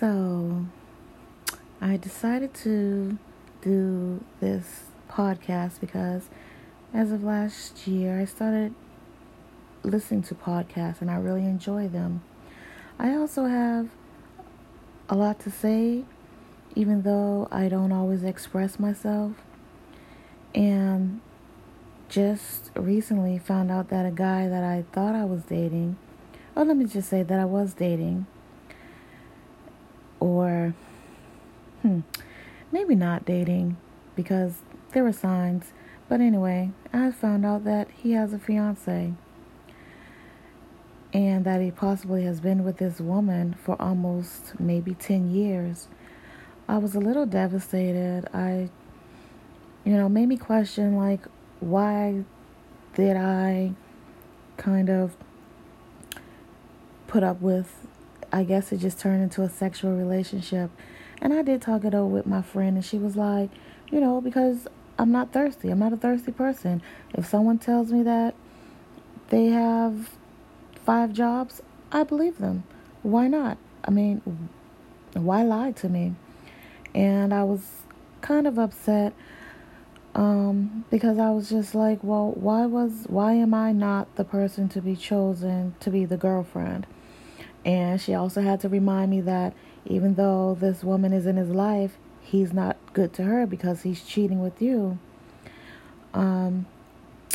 So, I decided to do this podcast because as of last year, I started listening to podcasts and I really enjoy them. I also have a lot to say, even though I don't always express myself. And just recently found out that a guy that I thought I was dating, or let me just say that I was dating, or hmm, maybe not dating because there were signs. But anyway, I found out that he has a fiance and that he possibly has been with this woman for almost maybe 10 years. I was a little devastated. I, you know, made me question like, why did I kind of put up with, I guess it just turned into a sexual relationship. And I did talk it over with my friend, and she was like, you know, because I'm not thirsty. I'm not a thirsty person. If someone tells me that they have five jobs, I believe them. Why not? I mean, why lie to me? And I was kind of upset um, because I was just like, well, why was why am I not the person to be chosen to be the girlfriend? And she also had to remind me that even though this woman is in his life, he's not good to her because he's cheating with you. Um,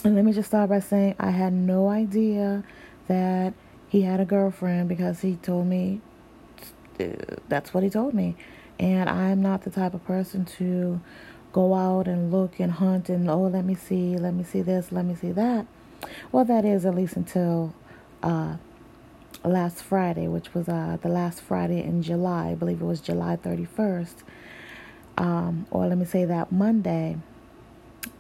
and let me just start by saying I had no idea that he had a girlfriend because he told me that's what he told me. And I'm not the type of person to go out and look and hunt and oh let me see, let me see this, let me see that. Well that is at least until uh, last Friday, which was uh, the last Friday in July. I believe it was July 31st. Um, or let me say that Monday.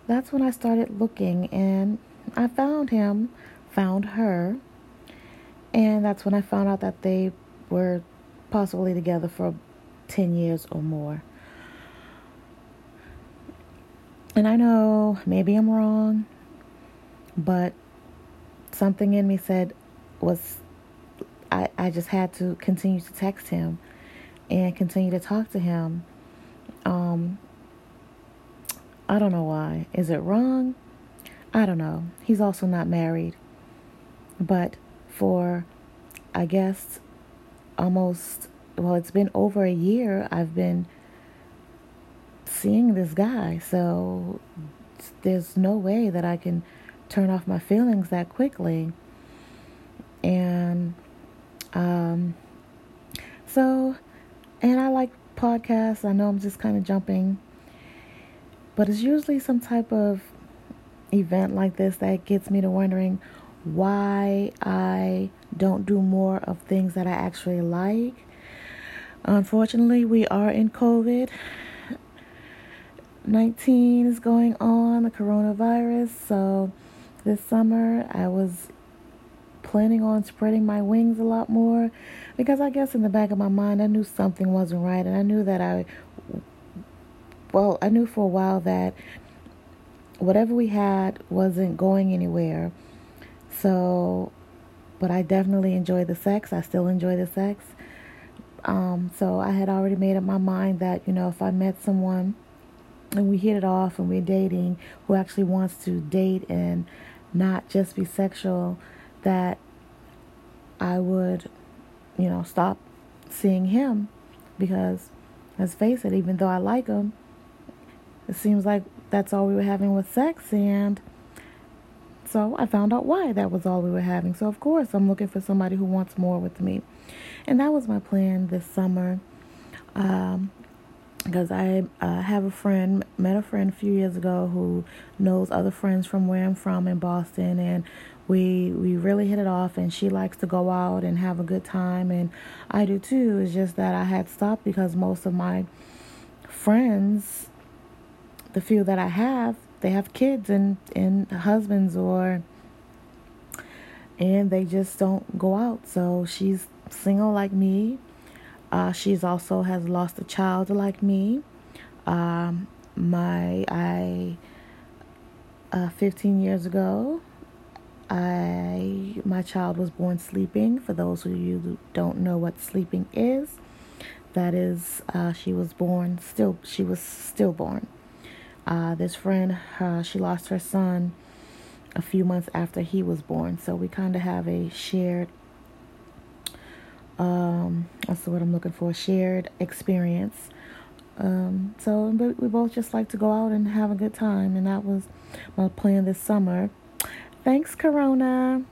That's when I started looking and I found him, found her, and that's when I found out that they were possibly together for 10 years or more. And I know maybe I'm wrong, but something in me said was I, I just had to continue to text him and continue to talk to him. Um, I don't know why. Is it wrong? I don't know. He's also not married. But for, I guess, almost, well, it's been over a year I've been seeing this guy. So there's no way that I can turn off my feelings that quickly. Um, so, and I like podcasts. I know I'm just kind of jumping, but it's usually some type of event like this that gets me to wondering why I don't do more of things that I actually like. Unfortunately, we are in COVID. 19 is going on, the coronavirus. So this summer I was planning on spreading my wings a lot more because I guess in the back of my mind I knew something wasn't right and I knew that I well, I knew for a while that whatever we had wasn't going anywhere so, but I definitely enjoy the sex. I still enjoy the sex. Um, so I had already made up my mind that, you know, if I met someone and we hit it off and we're dating who actually wants to date and not just be sexual, that I would, you know, stop seeing him because let's face it, even though I like him, it seems like that's all we were having with sex and so I found out why that was all we were having. So, of course, I'm looking for somebody who wants more with me. And that was my plan this summer. Um, because I uh, have a friend, met a friend a few years ago who knows other friends from where I'm from in Boston, and we we really hit it off. And she likes to go out and have a good time, and I do too. It's just that I had stopped because most of my friends, the few that I have, they have kids and, and husbands or and they just don't go out. So she's single like me. Uh, she's also has lost a child like me. Um, my I uh, 15 years ago, I my child was born sleeping. For those of you who don't know what sleeping is, that is, uh, she was born still. She was stillborn. Uh, this friend, uh, she lost her son a few months after he was born. So we kind of have a shared, um, that's what I'm looking for, shared experience. Um, so we both just like to go out and have a good time, and that was my plan this summer. Thanks, Corona.